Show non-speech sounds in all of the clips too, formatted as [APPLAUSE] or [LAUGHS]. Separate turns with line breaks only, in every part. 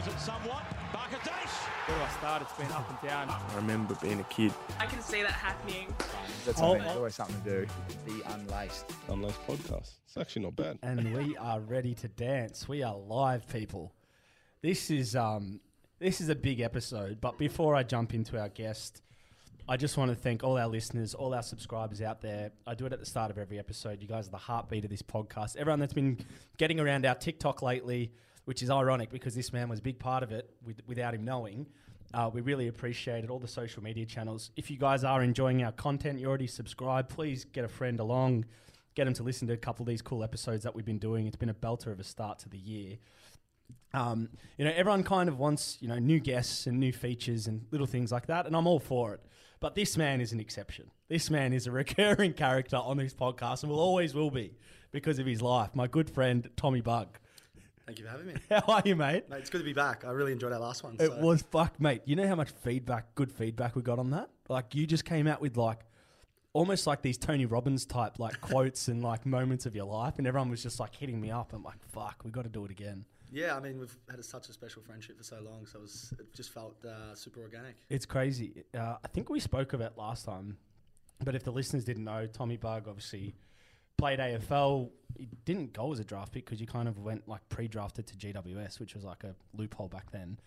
struggles it somewhat. Barker-Daish.
Where do I start? It's been up and down.
I remember being a kid.
I can see that happening.
That's
Oh,
something,
oh.
there's always something to do. The unlaced.
Unless podcast. It's actually not bad.
and we are ready to dance. We are live, people. This is um, this is a big episode. But before I jump into our guest, I just want to thank all our listeners, all our subscribers out there. I do it at the start of every episode. You guys are the heartbeat of this podcast. Everyone that's been getting around our TikTok lately, which is ironic because this man was a big part of it with, without him knowing. Uh, we really appreciate it. All the social media channels. If you guys are enjoying our content, you already subscribed. Please get a friend along, get them to listen to a couple of these cool episodes that we've been doing. It's been a belter of a start to the year. Um, you know, everyone kind of wants you know new guests and new features and little things like that, and I'm all for it. But this man is an exception. This man is a [LAUGHS] recurring character on this podcast and will always will be because of his life. My good friend Tommy Bugg.
Thank you for having me. [LAUGHS]
How are you, mate?
Mate, it's good to be back. I really enjoyed our last one.
It
so-
was fuck, mate. You know how much feedback, good feedback we got on that? Like you just came out with like almost like these Tony Robbins type like [LAUGHS] quotes and like moments of your life, and everyone was just like hitting me up. I'm like, fuck, we got to do it again.
Yeah, I mean, we've had a, such a special friendship for so long, so it, was, it just felt uh, super organic.
It's crazy. Uh, I think we spoke of it last time, but if the listeners didn't know, Tommy Bugg obviously played AFL. He didn't go as a draft pick because you kind of went like pre-drafted to GWS, which was like a loophole back then.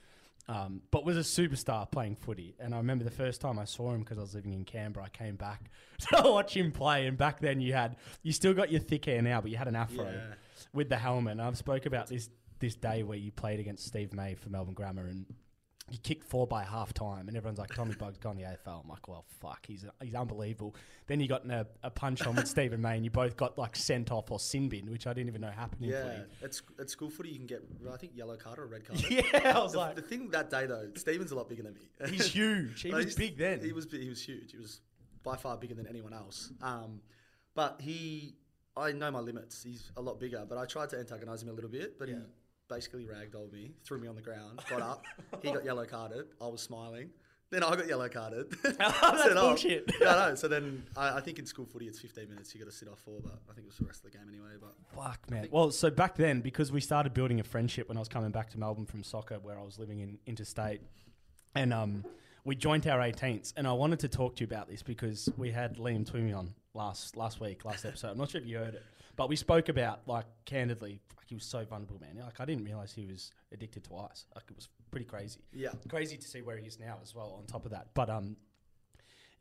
Um, but was a superstar playing footy, and I remember the first time I saw him because I was living in Canberra. I came back [LAUGHS] to watch him play, and back then you had you still got your thick hair now, but you had an afro
Yeah.
with the helmet. And I've spoke about this this day where you played against Steve May for Melbourne Grammar, and you kicked four by half time, and everyone's like, Tommy Bugg's gone to the AFL. I'm like, well, fuck, he's he's unbelievable. Then you got in a, a punch on with [LAUGHS] Steven May, and you both got like sent off or sin bin, which I didn't even know happened.
Yeah, at, sc- at school footy, you can get, I think, yellow card or red card. [LAUGHS]
yeah. I was
The,
like,
the thing that day, though, Steven's a lot bigger than me. [LAUGHS]
he's huge. He was
he's-
big then.
He was he was huge. He was by far bigger than anyone else. Um, but he, I know my limits. He's a lot bigger, but I tried to antagonize him a little bit, but he
Yeah.
Basically ragdolled me, threw me on the ground, got up. he got yellow carded. I was smiling. Then I got yellow carded. [LAUGHS]
That's
Set off.
bullshit.
Yeah, I know. So then I, I think in school footy it's 15 minutes. You got to sit off for, but I think it was the rest of the game anyway. But
Fuck, man. Well, so back then, because we started building a friendship when I was coming back to Melbourne from soccer, where I was living in interstate, and um, we joined our 18th. And I wanted to talk to you about this because we had Liam Twomey on last last week, last episode. I'm not sure if you heard it, but we spoke about like candidly, like he was so vulnerable, man. Like I didn't realize he was addicted to ice. Like it was pretty crazy.
yeah,
Crazy to see where he is now as well. On top of that, but um,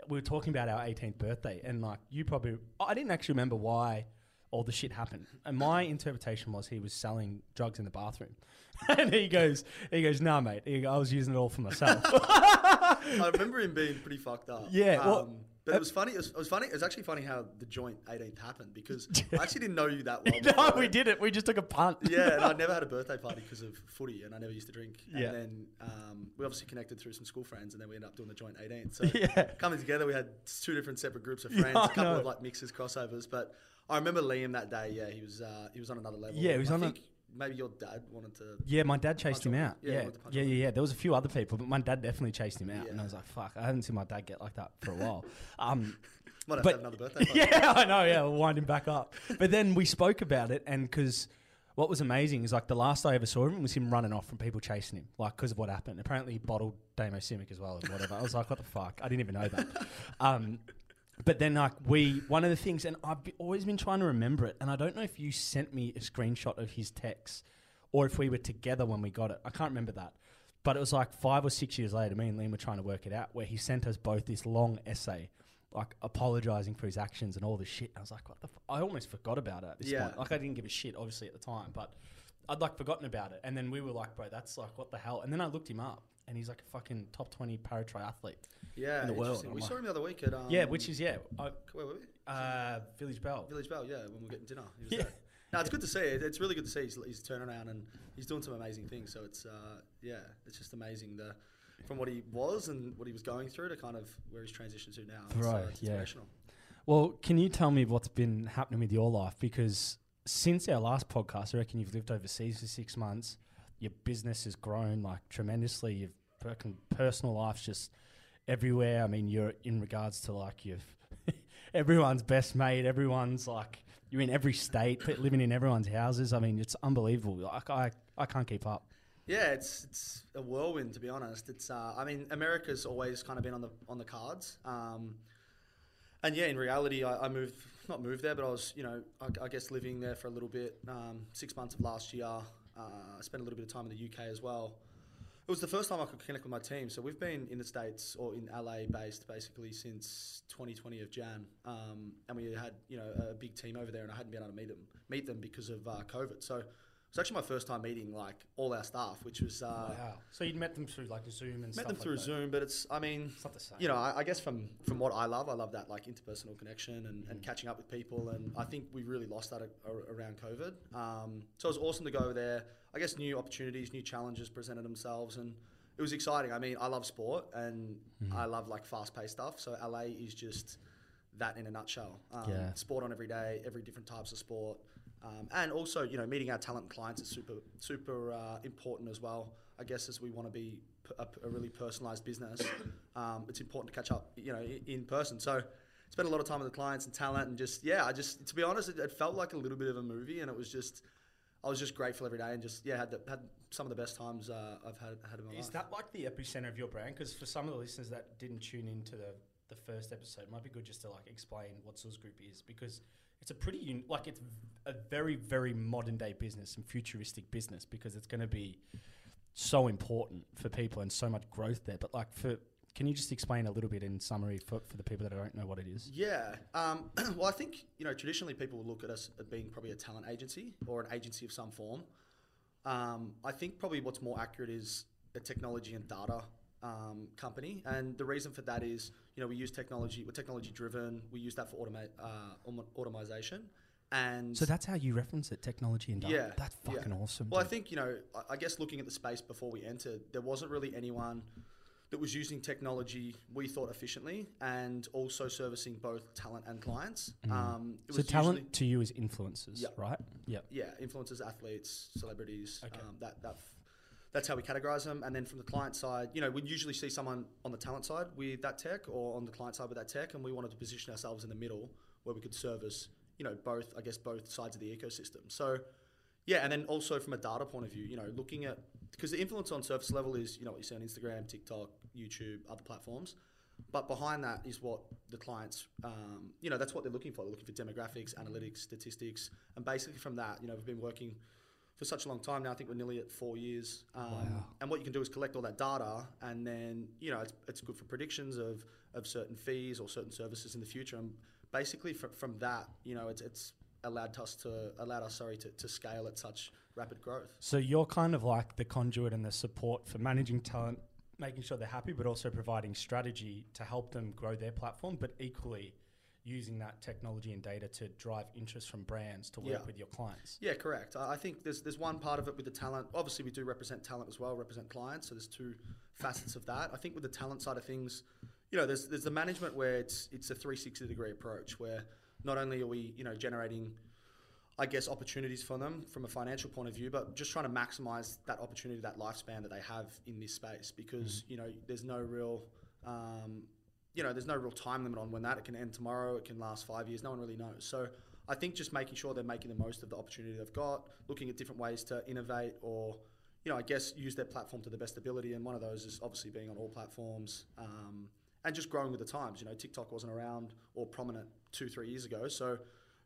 we were talking about our 18th birthday, and like you probably, I didn't actually remember why all the shit happened. And my [LAUGHS] interpretation was he was selling drugs in the bathroom, [LAUGHS] and he goes, he goes, nah, mate, He I was using it all for myself. [LAUGHS]
I remember him being pretty fucked up.
Yeah, well-
Um, but it was funny. It was, it was funny. It was actually funny how the joint 18th happened because I actually didn't know you that well. [LAUGHS]
no,
before.
we did it. We just took a punt.
Yeah, and I [LAUGHS] never had a birthday party because of footy, and I never used to drink.
Yeah.
And then um, we obviously connected through some school friends, and then we ended up doing the joint 18th. So
Yeah.
coming together, we had two different separate groups of
Yeah,
friends, a couple of like mixes, crossovers. But I remember Liam that day. Yeah, he was uh, he was on another level.
Yeah, he was
I
on a-
think maybe your dad wanted to.
Yeah, my dad chased him out.
yeah,
Yeah, yeah,
wanted to punch
yeah, yeah, There was a few other people, but my dad definitely chased him out, and I was like, "Fuck!" I haven't seen my dad get like that for a while. [LAUGHS] Um,
Might have
But-
have another birthday party. [LAUGHS]
yeah, I know. Yeah, we'll wind him back up. But then we spoke about it, and because what was amazing is like the last I ever saw him was him running off from people chasing him, like because of what happened. Apparently, he bottled Damo Simic as well, or whatever. I was like, what the fuck? I didn't even know that. [LAUGHS] Um, but then, like, we one of the things, and I've be, always been trying to remember it, and I don't know if you sent me a screenshot of his text or if we were together when we got it. I can't remember that. But it was like five or six years later, me and Liam were trying to work it out, where he sent us both this long essay, like apologizing for his actions and all this shit. I was like, what the? F-? I almost forgot about it at this
Yeah.
point. Like I didn't give a shit, obviously at the time, but I'd like forgotten about it. And then we were like, bro, that's like what the hell? And then I looked him up, and he's like a fucking top twenty para triathlete.
Yeah,
in the world.
We
like-
saw him the other week at um,
yeah, which is yeah, I,
where were we?
uh, Village Belle.
Village Belle, yeah, when we are getting dinner. He was
Yeah.
there. No, it's good to see. It- It's really good to see he's turning around and he's doing some amazing things. So it's uh, yeah, it's just amazing the from what he was and what he was going through to kind of where he's transitioned to now. It's,
Right,
uh, it's
yeah. Well, can you tell me what's been happening with your life? Because since our last podcast, I reckon you've lived overseas for six months. Your business has grown like tremendously. You've fucking personal life's just everywhere. I mean, you're in regards to like you've [LAUGHS] everyone's best mate. Everyone's like you're in every state, living in everyone's houses. I mean, it's unbelievable. Like I, I can't keep up.
Yeah, it's it's a whirlwind to be honest. It's uh, I mean America's always kind of been on the on the cards, um, and yeah, in reality, I, I moved not moved there, but I was you know I, I guess living there for a little bit. Um, six months of last year, uh, I spent a little bit of time in the UK as well. It was the first time I could connect with my team. So we've been in the states or in LA based basically since 2020 of Jan, um, and we had you know a big team over there, and I hadn't been able to meet them meet them because of uh, COVID. So it was actually my first time meeting like all our staff, which was uh,
wow. So you'd met them through like Zoom and
met
stuff
them through. Zoom, but it's I mean
It's not the same.
you know, I, I guess from from what I love, I love that like interpersonal connection and, and catching up with people, and I think we really lost that a, a- around COVID. Um, so it was awesome to go over there. I guess new opportunities, new challenges presented themselves, and it was exciting. I mean, I love sport and I love like fast paced stuff. So LA is just that in a nutshell. Um,
Yeah.
Sport on every day, every different types of sport. Um, and also, you know, meeting our talent clients is super, super uh, important as well. I guess as we want to be a really personalized business, [COUGHS] um, it's important to catch up, you know, in, in person. So, spent a lot of time with the clients and talent, and just yeah, I just to be honest, it, it felt like a little bit of a movie, and it was just, I was just grateful every day, and just yeah, had the, had some of the best times uh, I've had had in my
Is
life.
that like the epicenter of your brand? Because for some of the listeners that didn't tune into the, the first episode, it might be good just to like explain what Zooz Group is because it's a pretty un- like it's a very very modern day business and futuristic business because it's going to be so important for people and so much growth there. But like for can you just explain a little bit in summary for, for the people that don't know what it is?
Yeah. Um, [CLEARS THROAT] well, I think, you know, traditionally people look at us as being probably a talent agency or an agency of some form. Um, I think probably what's more accurate is a technology and data um, company. And the reason for that is, you know, we use technology, we're technology driven, we use that for automate, uh, autom- automation. And
So that's how you reference it, technology and data.
Yeah,
that's
yeah.
fucking awesome.
Well, I think you know. I- I guess looking at the space before we entered, there wasn't really anyone that was using technology we thought efficiently and also servicing both talent and clients. Um, it
so
was
talent to you is influencers,
Yeah.
right? Yeah.
yeah, influencers, athletes, celebrities.
Okay.
Um, that that that's how we categorize them. And then from the client side, you know, we'd usually see someone on the talent side with that tech, or on the client side with that tech, and we wanted to position ourselves in the middle where we could service, you know, both I guess both sides of the ecosystem. So. Yeah, and then also from a data point of view, you know, looking at because the influence on surface level is you know what you see on Instagram, TikTok, YouTube, other platforms, but behind that is what the clients, um, you know, that's what they're looking for. They're looking for demographics, analytics, statistics, and basically from that, you know, we've been working for such a long time now. I think we're nearly at four years. Um,
Wow.
And what you can do is collect all that data, and then you know it's, it's good for predictions of of certain fees or certain services in the future. And basically from, from that, you know, it's it's allowed us to allowed us sorry to, to scale at such rapid growth.
So you're kind of like the conduit and the support for managing talent, making sure they're happy, but also providing strategy to help them grow their platform, but equally using that technology and data to drive interest from brands to work
Yeah.
with your clients.
Yeah, correct. I think there's there's one part of it with the talent. Obviously, we do represent talent as well, represent clients. So there's two facets of that. I think with the talent side of things, you know, there's there's the management where it's it's a 360 degree approach where not only are we you know generating, I guess, opportunities for them from a financial point of view, but just trying to maximize that opportunity, that lifespan that they have in this space because you know there's no real. Um, you know, there's no real time limit on when that it can end tomorrow. It can last five years. No one really knows. So I think just making sure they're making the most of the opportunity they've got, looking at different ways to innovate or, you know, I guess use their platform to the best ability. And one of those is obviously being on all platforms um, and just growing with the times. You know, TikTok wasn't around or prominent two, three years ago. So,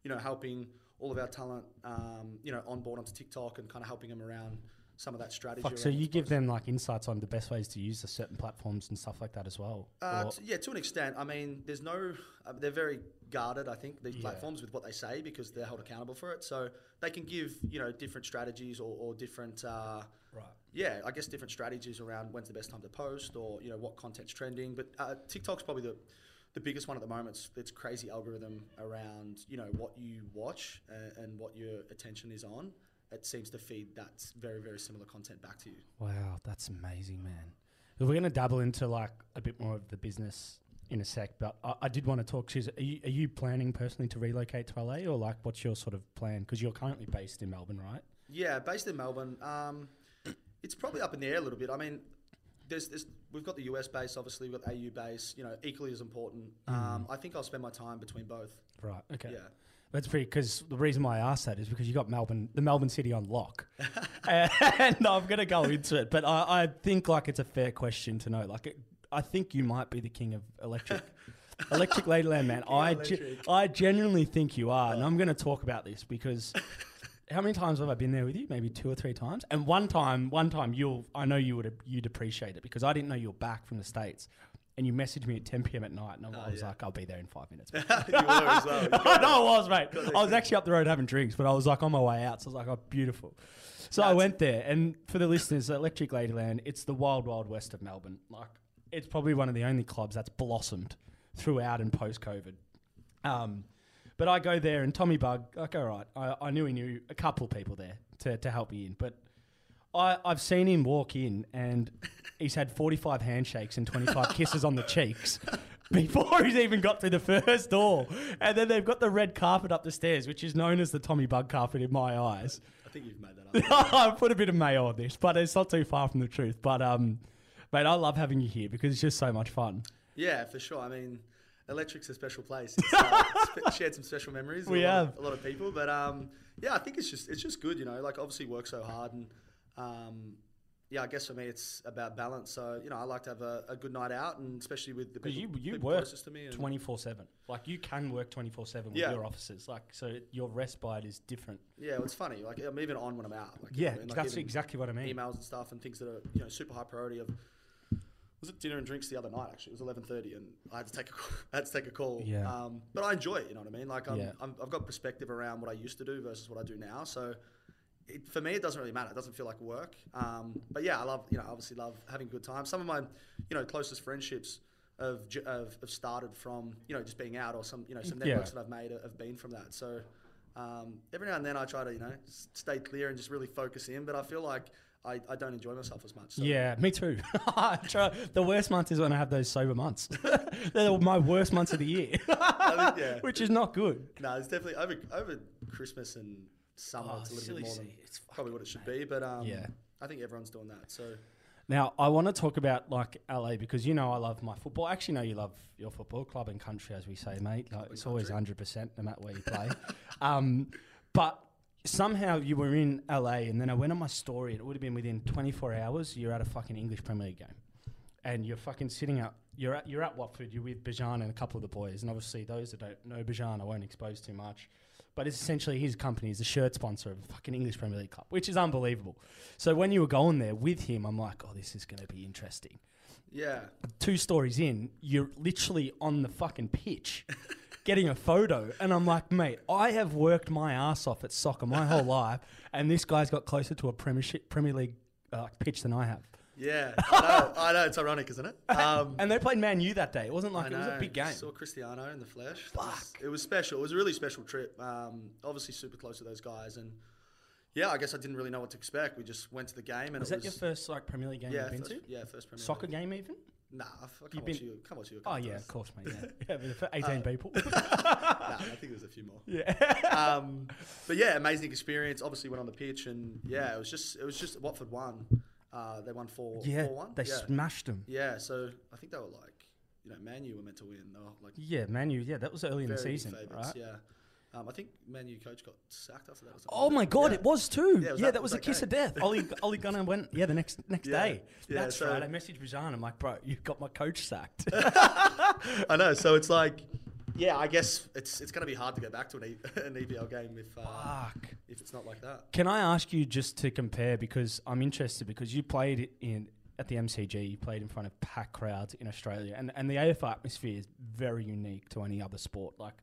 you know, helping all of our talent, um, you know, onboard onto TikTok and kind of helping them around some of that strategy.
Fuck, so you give them like insights on the best ways to use the certain platforms and stuff like that as well.
Uh, t- yeah, to an extent. I mean, there's no. Uh, they're very guarded. I think these
Yeah.
platforms with what they say because they're held accountable for it. So they can give you know different strategies or, or different. Uh,
right.
yeah, I guess different strategies around when's the best time to post or you know what content's trending. But uh, TikTok's probably the the biggest one at the moment. It's, it's crazy algorithm around you know what you watch uh, and what your attention is on. It seems to feed that very very similar content back to you.
Wow, that's amazing, man. We're going to dabble into like a bit more of the business in a sec, but I, I did want to talk to. Are, you. are you planning personally to relocate to LA or like what's your sort of plan? Because you're currently based in Melbourne, right?
Yeah, based in Melbourne. Um, it's probably up in the air a little bit. I mean, there's, there's we've got the US base, obviously, we've got AU base. You know, equally as important. Um, I think I'll spend my time between both.
Right. Okay.
Yeah.
That's pretty. Because the reason why I asked that is because you got Melbourne, the Melbourne city on lock, [LAUGHS] and I'm going to go into it, but I, I think like it's a fair question to know. Like, it, I think you might be the king of electric. [LAUGHS] Electric Ladyland, man. I, ge- I genuinely think you are, and I'm going to talk about this because [LAUGHS] how many times have I been there with you? Maybe two or three times. And one time, one time, you'll I know you would you'd appreciate it because I didn't know you were back from the states, and you messaged me at 10 p.m. at night, and I was
yeah.
like, I'll be there in five minutes. [LAUGHS] [LAUGHS]
you were as well.
I know I was, mate. I was actually up the road having drinks, but I was like on my way out, so I was like, oh, beautiful. So I went there, and for the listeners, Electric Ladyland, it's the wild, wild west of Melbourne. Like, it's probably one of the only clubs that's blossomed throughout and post COVID. Um, but I go there, and Tommy Bugg, like, all right, I, I knew he knew a couple of people there to, to help me in, but I, I've seen him walk in and he's had 45 handshakes and 25 [LAUGHS] kisses on the cheeks before he's even got through the first door. And then they've got the red carpet up the stairs, which is known as the Tommy Bugg carpet in my eyes.
I think you've made that up. [LAUGHS]
I put a bit of mayo on this, but it's not too far from the truth. But, um, mate, I love having you here because it's just so much fun.
Yeah, for sure. I mean, Electric's a special place. It's, uh, [LAUGHS] sp- shared some special memories. with
We
a lot
have.
of, a lot of people, but um, yeah, I think it's just it's just good. You know, like obviously work so hard, and um, yeah, I guess for me it's about balance. So you know, I like to have a, a good night out, and especially with the people,
you, you
people
work
closest to me.
24 7. Like, you can work 24 7 with
Yeah.
your officers. Like, so your respite is different.
yeah, well, it's funny. Like I'm even on when I'm out. Like, you know
Yeah,
what I mean? Like,
that's
even
exactly what I mean.
emails and stuff and things that are you know super high priority of. Was it dinner and drinks the other night? Actually, it was eleven thirty, and I had to take a call, [LAUGHS] I had to take a call.
Yeah.
Um, but I enjoy it. You know what I mean? Like I'm,
Yeah.
I'm, I've got perspective around what I used to do versus what I do now. So it, for me, it doesn't really matter. It doesn't feel like work. Um, but yeah, I love you know obviously love having a good time. Some of my you know closest friendships have, have, have started from you know just being out or some you know some
Yeah.
networks that I've made have been from that. So um, every now and then I try to you know stay clear and just really focus in. But I feel like I, I don't enjoy myself as much. So
Yeah, me too. [LAUGHS] The worst month is when I have those sober months. [LAUGHS] They're my worst months of the year, [LAUGHS]
I think, yeah.
which is not good.
No, it's definitely over over Christmas and summer.
Oh,
it's a little bit more than
it's
probably what it should be. But um,
Yeah.
I think everyone's doing that. So
Now, I want to talk about like LA because you know I love my football. Actually know you love your football club and country, as we say, mate. Like, it's always hundred percent, no matter where you play. [LAUGHS] um, but somehow you were in LA, and then I went on my story. It would have been within 24 hours. You're at a fucking English Premier League game, and you're fucking sitting up. You're at you're at Watford. You're with Bijan and a couple of the boys, and obviously those that don't know Bijan, I won't expose too much. But it's essentially his company is the shirt sponsor of the fucking English Premier League club, which is unbelievable. So when you were going there with him, I'm like, oh, this is going to be interesting.
yeah,
Two stories in, you're literally on the fucking pitch [LAUGHS] getting a photo. And I'm like, mate, I have worked my ass off at soccer my whole [LAUGHS] life, and this guy's got closer to a Premiership, Premier League uh, pitch than I have.
Yeah. [LAUGHS] I know. I know. It's ironic, isn't it? Um,
And they played Man U that day. It wasn't like
I
it was a big game.
Saw Cristiano in the flesh. It was, it was special. It was a really special trip. Um, obviously, super close to those guys, and yeah, I guess I didn't really know what to expect. We just went to the game, and
Was
it
that
was
your first like Premier League game
yeah,
you've been
first,
to?
yeah, first Premier
Soccer
League.
game even?
Nah, I, can't
You've
watch
been-
you. Can't watch you. a
Oh yeah, of course, mate. Yeah, [LAUGHS] yeah for 18 people. [LAUGHS]
nah, I think there's a few more.
yeah.
um, but yeah, amazing experience. Obviously, went on the pitch, and yeah, it was just it was just Watford won. Uh, they won four
yeah,
four one.
they
yeah.
smashed them.
yeah, so I think they were like, you know, Man U were meant to win. They were like
Yeah, Man U. Yeah, that was early in the season,
favourites,
right?
Yeah. Um, I think Man U coach got sacked after that.
Oh my god,
Yeah.
it was too.
Yeah,
Yeah, that,
that-
was
was
a kiss
that
of death. Ole, [LAUGHS] Ole Gunnar went. Yeah, the next next
Yeah,
day.
yeah,
That's
so-
right. I messaged Bijan. I'm like, bro, you got my coach sacked. [LAUGHS]
I know. So it's like, yeah, I guess it's it's going to be hard to go back to an, e- [LAUGHS] an EPL game if uh, if it's not like that.
Can I ask you just to compare because I'm interested because you played in at the MCG, you played in front of packed crowds in Australia, and and the AFL atmosphere is very unique to any other sport. Like.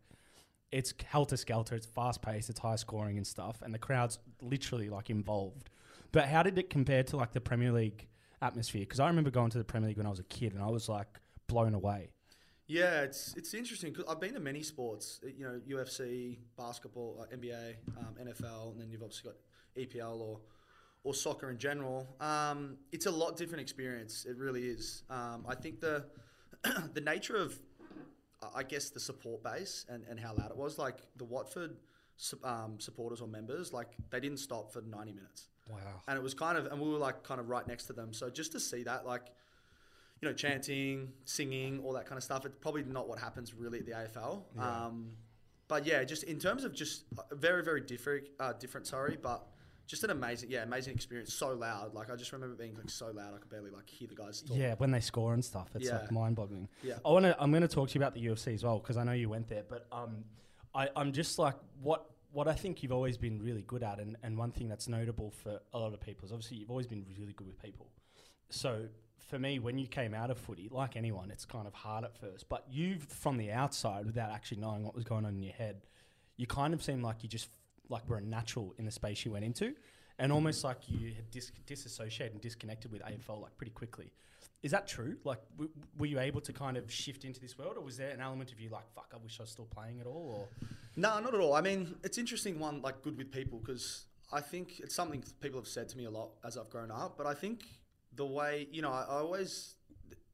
It's helter skelter. It's fast paced. It's high scoring and stuff, and the crowd's literally like involved. But how did it compare to like the Premier League atmosphere? Because I remember going to the Premier League when I was a kid, and I was like blown away.
Yeah, it's it's interesting because I've been to many sports. uh, You know, UFC, basketball, uh, NBA, um, NFL, and then you've obviously got EPL or or soccer in general. Um, it's a lot different experience. It really is. Um, I think the [CLEARS THROAT] the nature of I- I guess the support base and, and how loud it was. Like the Watford um, supporters or members, like they didn't stop for ninety minutes
Wow.
and it was kind of and we were like kind of right next to them so just to see that like you know chanting singing all that kind of stuff it's probably not what happens really at the afl um, but yeah just in terms of just uh, very very different uh, different sorry but just an amazing, yeah, amazing experience. So loud, like I just remember being like so loud, I could barely like hear the guys talk.
Yeah, when they score and stuff, it's like mind-boggling.
Yeah.
I want to. I'm going to talk to you about the UFC as well because I know you went there. But um, I, I'm just like what what I think you've always been really good at, and, and one thing that's notable for a lot of people is obviously you've always been really good with people. So for me, when you came out of footy, like anyone, it's kind of hard at first. But you, from the outside, without actually knowing what was going on in your head, you kind of seemed like you just like were a natural in the space you went into, and almost like you had dis- disassociated and disconnected with AFL like pretty quickly. Is that true? Like, w- were you able to kind of shift into this world, or was there an element of you like, "Fuck, I wish I was still playing at all"? Or
No, not at all. I mean, it's interesting one like good with people because I think it's something people have said to me a lot as I've grown up. But I think the way you know, I, I always,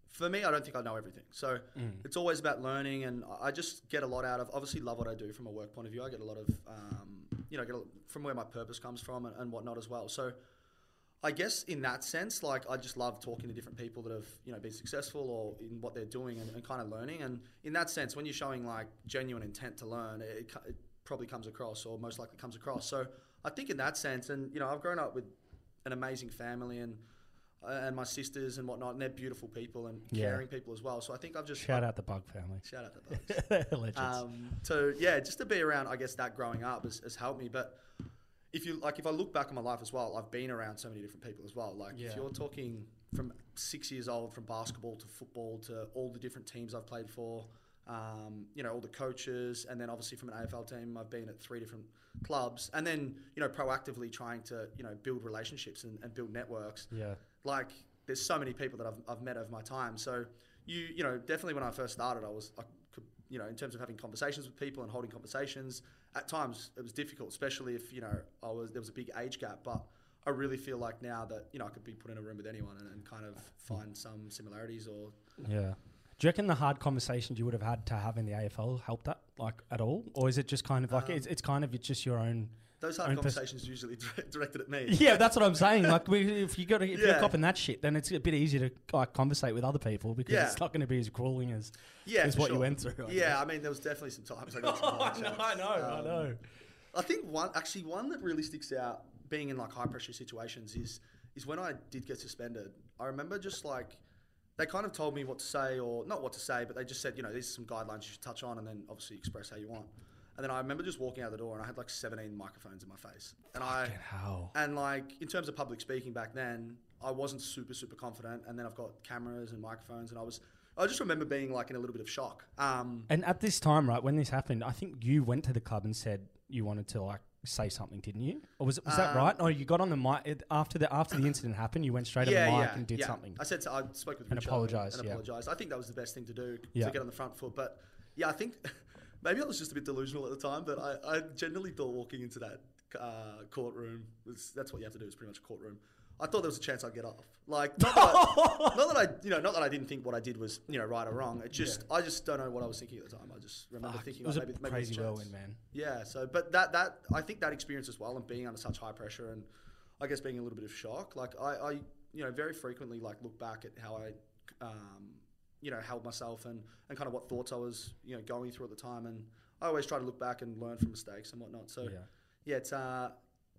for me, I don't think I know everything. So it's always about learning, and I- just get a lot out of. Obviously, love what I do from a work point of view. I get a lot of, um, you know, get a, from where my purpose comes from and, and whatnot as well. So. I guess in that sense, like I just love talking to different people that have you know been successful or in what they're doing and, and kind of learning. And in that sense, when you're showing like genuine intent to learn, it, it, probably comes across or most likely comes across. So I think in that sense, and you know, I've grown up with an amazing family and and my sisters and whatnot, and they're beautiful people and
Yeah.
caring people as well. So I think I've just
shout out the Bugg family,
shout out those. [LAUGHS]
legends.
Um, so yeah, just to be around, I guess that growing up has, has helped me. But if you like, if I look back on my life as well, I've been around so many different people as well. Like
Yeah.
if you're talking from six years old, from basketball to football to all the different teams I've played for, um, you know, all the coaches, and then obviously from an AFL team, I've been at three different clubs, and then you know, proactively trying to you know build relationships and, and build networks
yeah,
like there's so many people that I've, I've met over my time. So you you know definitely when I first started, I was I could you know in terms of having conversations with people and holding conversations. At times it was difficult, especially if you know I was there was a big age gap. But I really feel like now that you know I could be put in a room with anyone and, and kind of find some similarities or
yeah. Do you reckon the hard conversations you would have had to have in the AFL helped that, like at all, or is it just kind of like
Um,
it's, it's kind of it's just your own?
Those hard conversations usually dire- directed at me. [LAUGHS]
Yeah, that's what I'm saying. Like, we, if you got to, if you're
Yeah.
copping that shit, then it's a bit easier to like conversate with other people because
Yeah.
it's not going to be as grueling as
Yeah,
as what you went through. I
Yeah,
guess.
I mean there was definitely some times I [LAUGHS] got some hard chats.
I know, I
Um,
know.
I think one actually one that really sticks out being in like high pressure situations is is when I did get suspended. I remember just like they kind of told me what to say or not what to say, but they just said, you know, these are some guidelines you should touch on and then obviously express how you want. And then I remember just walking out the door and I had like 17 microphones in my face. And I
Fucking hell.
and like in terms of public speaking back then, I wasn't super super confident and then I've got cameras and microphones and I was I just remember being like in a little bit of shock. Um
And at this time, right when this happened, I think you went to the club and said you wanted to like say something, didn't you? Or was it was that
Um,
right? Or you got on the mic it- after the after the incident happened, you went straight on the mic and did
yeah.
something.
I said I spoke with
And
Richard
apologised,
and
yeah.
apologised. I think that was the best thing to do
Yeah.
to get on the front foot. But yeah, I think maybe I was just a bit delusional at the time. But I, I genuinely thought walking into that uh, courtroom was that's what you have to do. Is pretty much a courtroom. I thought there was a chance I'd get off. Like not that, I, [LAUGHS] not that I, you know, not that I didn't think what I did was, you know, right or wrong. It just, I just don't know what I was thinking at the time. I just remember
Fuck,
thinking,
it was
oh,
a
maybe, maybe
crazy whirlwind, man.
Yeah. So, but that that I think that experience as well, and being under such high pressure, and I guess being a little bit of shock. Like I, I you know, very frequently like look back at how I, um, you know, held myself and and kind of what thoughts I was, you know, going through at the time, and I always try to look back and learn from mistakes and whatnot. So
Yeah.
yeah, it's uh,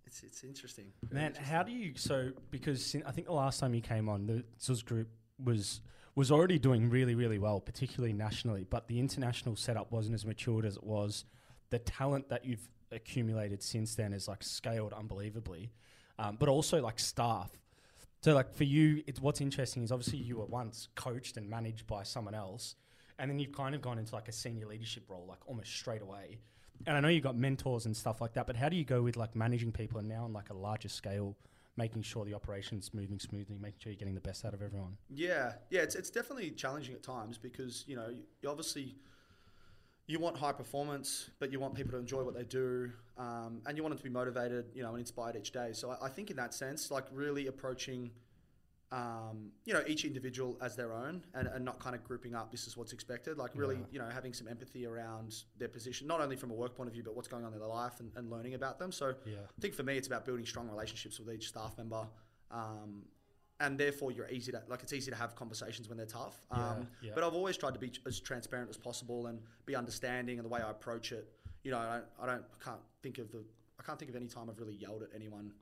it's it's interesting.
Man,
interesting.
how do you so because sin- I think the last time you came on, the Zooz group was was already doing really really well, particularly nationally, but the international setup wasn't as matured as it was. The talent that you've accumulated since then is like scaled unbelievably, um, but also like staff. So like for you, it's what's interesting is obviously you were once coached and managed by someone else, and then you've kind of gone into like a senior leadership role like almost straight away. And I know you've got mentors and stuff like that, but how do you go with like managing people and now on like a larger scale, making sure the operation's moving smoothly, making sure you're getting the best out of everyone?
Yeah, yeah, it's, it's definitely challenging at times because you know you, you obviously you want high performance, but you want people to enjoy what they do, um, and you want them to be motivated, you know, and inspired each day. So I, I think in that sense, like really approaching, um, you know, each individual as their own, and, and not kind of grouping up. This is what's expected. Like really,
Yeah.
you know, having some empathy around their position, not only from a work point of view, but what's going on in their life and, and learning about them. So
Yeah.
I think for me, it's about building strong relationships with each staff member, um, and therefore you're easy to like. It's easy to have conversations when they're tough. Um,
Yeah, yeah.
But I've always tried to be as transparent as possible and be understanding and the way I approach it. You know, I, don't I don't, I can't think of the, I can't think of any time I've really yelled at anyone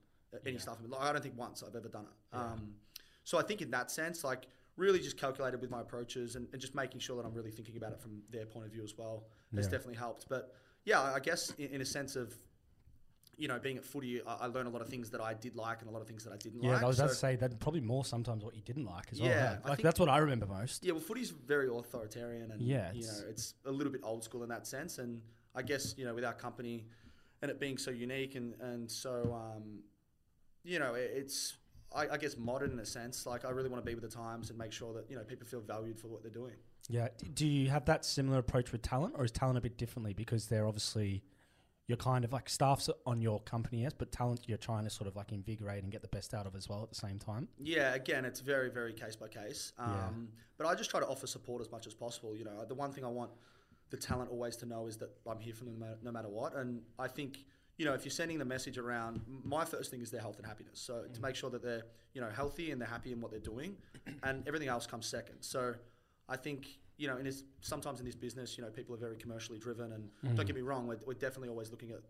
any
Yeah.
stuff. Like, I don't think once I've ever done it. Um, so I think in that sense, like really just calculated with my approaches and, and just making sure that I'm really thinking about it from their point of view as well has definitely helped. But yeah, I guess in, in a sense of you know being at footy, I, I learned a lot of things that I did like and a lot of things that I didn't
Yeah,
like.
Yeah, I was about
So-
to say that probably more sometimes what you didn't like as well.
Yeah,
like
think-
that's what I remember most.
Yeah, well, footy's very authoritarian, and
Yeah,
you know, it's a little bit old school in that sense. And I guess you know, with our company and it being so unique and and so um, you know, it, it's I, I guess modern in a sense. Like I really want to be with the times and make sure that you know people feel valued for what they're doing.
Yeah. Do you have that similar approach with talent, or is talent a bit differently because they're obviously you're kind of like staffs on your company, yes, but talent you're trying to sort of like invigorate and get the best out of as well at the same time.
Yeah, again, it's very, very case by case. Um,
Yeah.
But I just try to offer support as much as possible. You know, the one thing I want the talent always to know is that I'm here for them no matter, no matter what. And I think, you know, if you're sending the message around, my first thing is their health and happiness. So
Mm.
to make sure that they're, you know, healthy and they're happy in what they're doing, and everything else comes second. So I think, you know, in this, sometimes in this business, you know, people are very commercially driven. And
Mm.
don't get me wrong, we're, we're definitely always looking at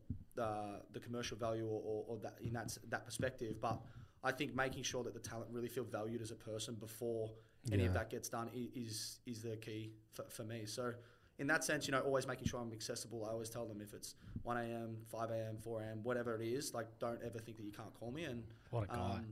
uh, the commercial value or, or, or that in that, that perspective. But I think making sure that the talent really feel valued as a person before any of that gets done is is the key for, for me. So in that sense, you know, always making sure I'm accessible. I always tell them if it's 1 a.m., 5 a.m., 4 a.m., whatever it is, like don't ever think that you can't call me. And
What a guy.
um,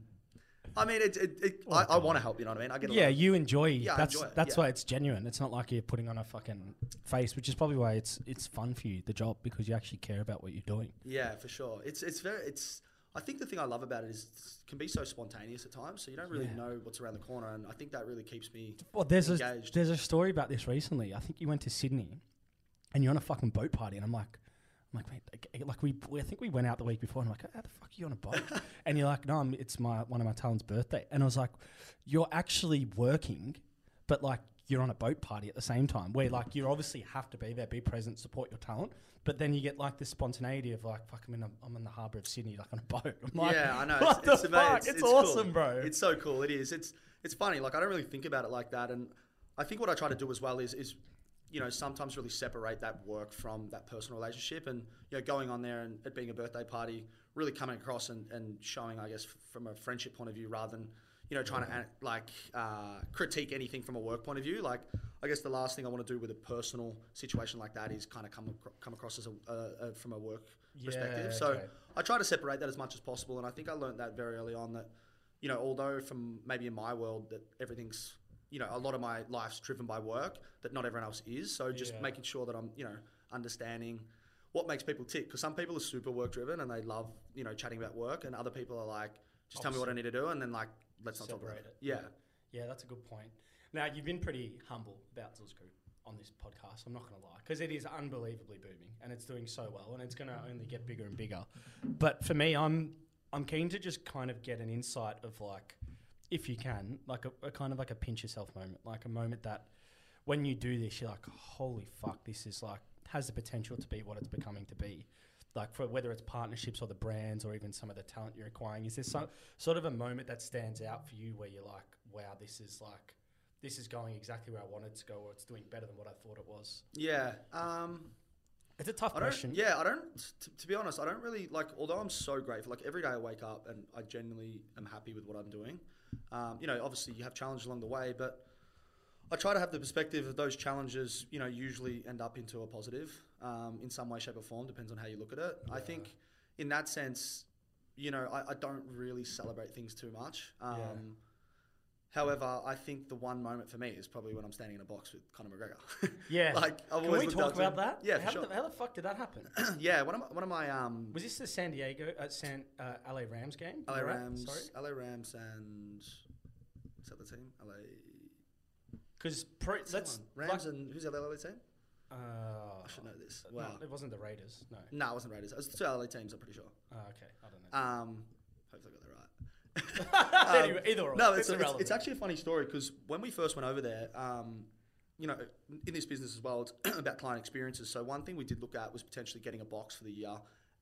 I mean, it, it, it, I, I want to um, help. You know what I mean? I get a
Yeah,
lot of-
you enjoy.
Yeah,
that's
enjoy
that's
yeah.
why it's genuine. It's not like you're putting on a fucking face, which is probably why it's it's fun for you, the job, because you actually care about what you're doing.
Yeah, for sure. It's it's very it's. I think the thing I love about it is it can be so spontaneous at times, so you don't really
Yeah.
know what's around the corner, and I think that really keeps me.
Well, there's a there's a story about this recently. I think you went to Sydney, and you're on a fucking boat party, and I'm like, I'm like, mate, like- eh, like we, we I think we went out the week before, and I'm like, how the fuck are you on a boat? [LAUGHS] and you're like, no, I'm, it's my one of my talent's birthday, and I was like, you're actually working, but like you're on a boat party at the same time, where like you obviously have to be there, be present, support your talent, but then you get like this spontaneity of like, fuck, I'm in a, I'm in the harbour of Sydney, like on a boat. I'm like,
yeah, I know.
What
it's,
the
it's,
fuck?
It's,
It's,
it's cool.
awesome, bro.
It's so cool. It is. It's it's funny. Like I don't really think about it like that, and I think what I try to do as well is is you know sometimes really separate that work from that personal relationship, and you know going on there and it being a birthday party, really coming across and, and showing, I guess, from a friendship point of view rather than you know trying to like uh, critique anything from a work point of view. Like I guess the last thing I want to do with a personal situation like that is kind of come come across as a, from a work perspective. So
okay.
I try to separate that as much as possible, and I think I learned that very early on. That you know, although from maybe in my world that everything's you know a lot of my life's driven by work, that not everyone else is. So just
Yeah.
making sure that I'm you know understanding what makes people tick because some people are super work driven and they love you know chatting about work, and other people are like, just tell me what I need to do, and then like let's not talk about
Separate
it.
it.
Yeah.
Yeah, that's a good point. Now, you've been pretty humble about Zooz Group on this podcast, I'm not going to lie, because it is unbelievably booming and it's doing so well and it's going to only get bigger and bigger. But for me, I'm I'm keen to just kind of get an insight of like, if you can, like a, a kind of like a pinch yourself moment, like a moment that when you do this, you're like, holy fuck, this is like has the potential to be what it's becoming to be. Like for whether it's partnerships or the brands or even some of the talent you're acquiring, is there some sort of a moment that stands out for you where you're like, wow, this is like, this is going exactly where I wanted to go, or it's doing better than what I thought it was.
Yeah. Um,
It's a tough question.
Yeah, I don't. T- to be honest, I don't really like. Although I'm so grateful, like every day I wake up and I genuinely am happy with what I'm doing. Um, you know, obviously you have challenges along the way, but I try to have the perspective of those challenges. You know, usually end up into a positive um, in some way, shape, or form. Depends on how you look at it. I think in that sense, you know, I, I don't really celebrate things too much. Um,
Yeah.
However, I think the one moment for me is probably when I'm standing in a box with Conor McGregor.
Yeah. [LAUGHS]
like I've
Can we talk
up to him.
about that?
Yeah, for
how,
sure.
the, how the fuck did that happen? [CLEARS THROAT]
yeah, one of my, one of my um,
Was this the San Diego, uh, San uh, LA Rams game?
LA? Rams,
Sorry,
LA Rams, and is that the team? LA
because let's
Rams
like,
and who's the LA team?
uh,
I should know this.
no,
Wow.
it wasn't the Raiders. No.
No, it wasn't Raiders. It was two LA teams. I'm pretty sure.
Oh, okay, I don't know.
Um, hopefully I got that right. [LAUGHS] Um,
Anyway, either or.
no,
it's,
it's, it's,
irrelevant.
it's actually a funny story because when we first went over there, um, you know, in this business as well, it's [CLEARS THROAT] about client experiences. So one thing we did look at was potentially getting a box for the year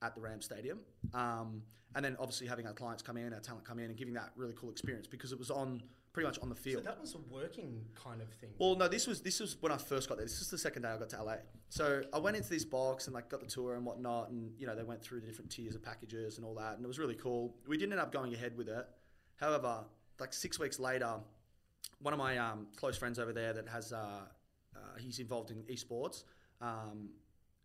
at the Ram Stadium, um, and then obviously having our clients come in, our talent come in, and giving that really cool experience because it was on pretty much on the field.
So that was a working kind of thing.
Well, no, this was this was when I first got there. This is the second day I got to LA. So I went into this box and like got the tour and whatnot, and you know they went through the different tiers of packages and all that, and it was really cool. We didn't end up going ahead with it. However, like six weeks later, one of my um, close friends over there that has uh, uh, he's involved in esports. Um,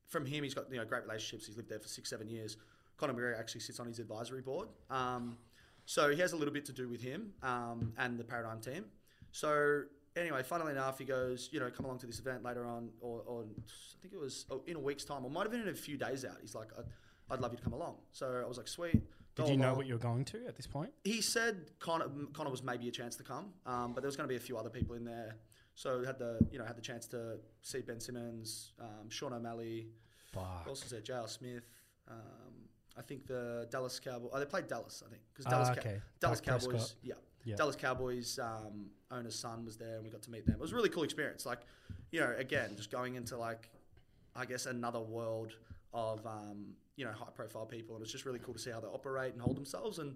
from him, he's got you know great relationships. He's lived there for six, seven years. Conor McGregor actually sits on his advisory board. Um, so he has a little bit to do with him um, and the Paradigm team. So anyway, funnily enough, he goes, you know, come along to this event later on, or, or I think it was oh, in a week's time, or might have been in a few days out. He's like, I'd, I'd love you to come along. So I was like, sweet.
Did you know
along.
what you were going to at this point?
He said Conor, Conor was maybe a chance to come, um, but there was going to be a few other people in there. So had the you know had the chance to see Ben Simmons, um, Sean O'Malley,
Fuck.
else was? J.R. Smith. Um, I think the Dallas Cowboys. Oh, they played Dallas, I think, because
Ah,
Dallas,
okay.
Dallas Cowboys. Yeah.
Yeah.
Dallas Cowboys um, owner's son was there, and we got to meet them. It was a really cool experience. Like, you know, again, just going into like, I guess another world of um, you know high profile people, and it's just really cool to see how they operate and hold themselves. And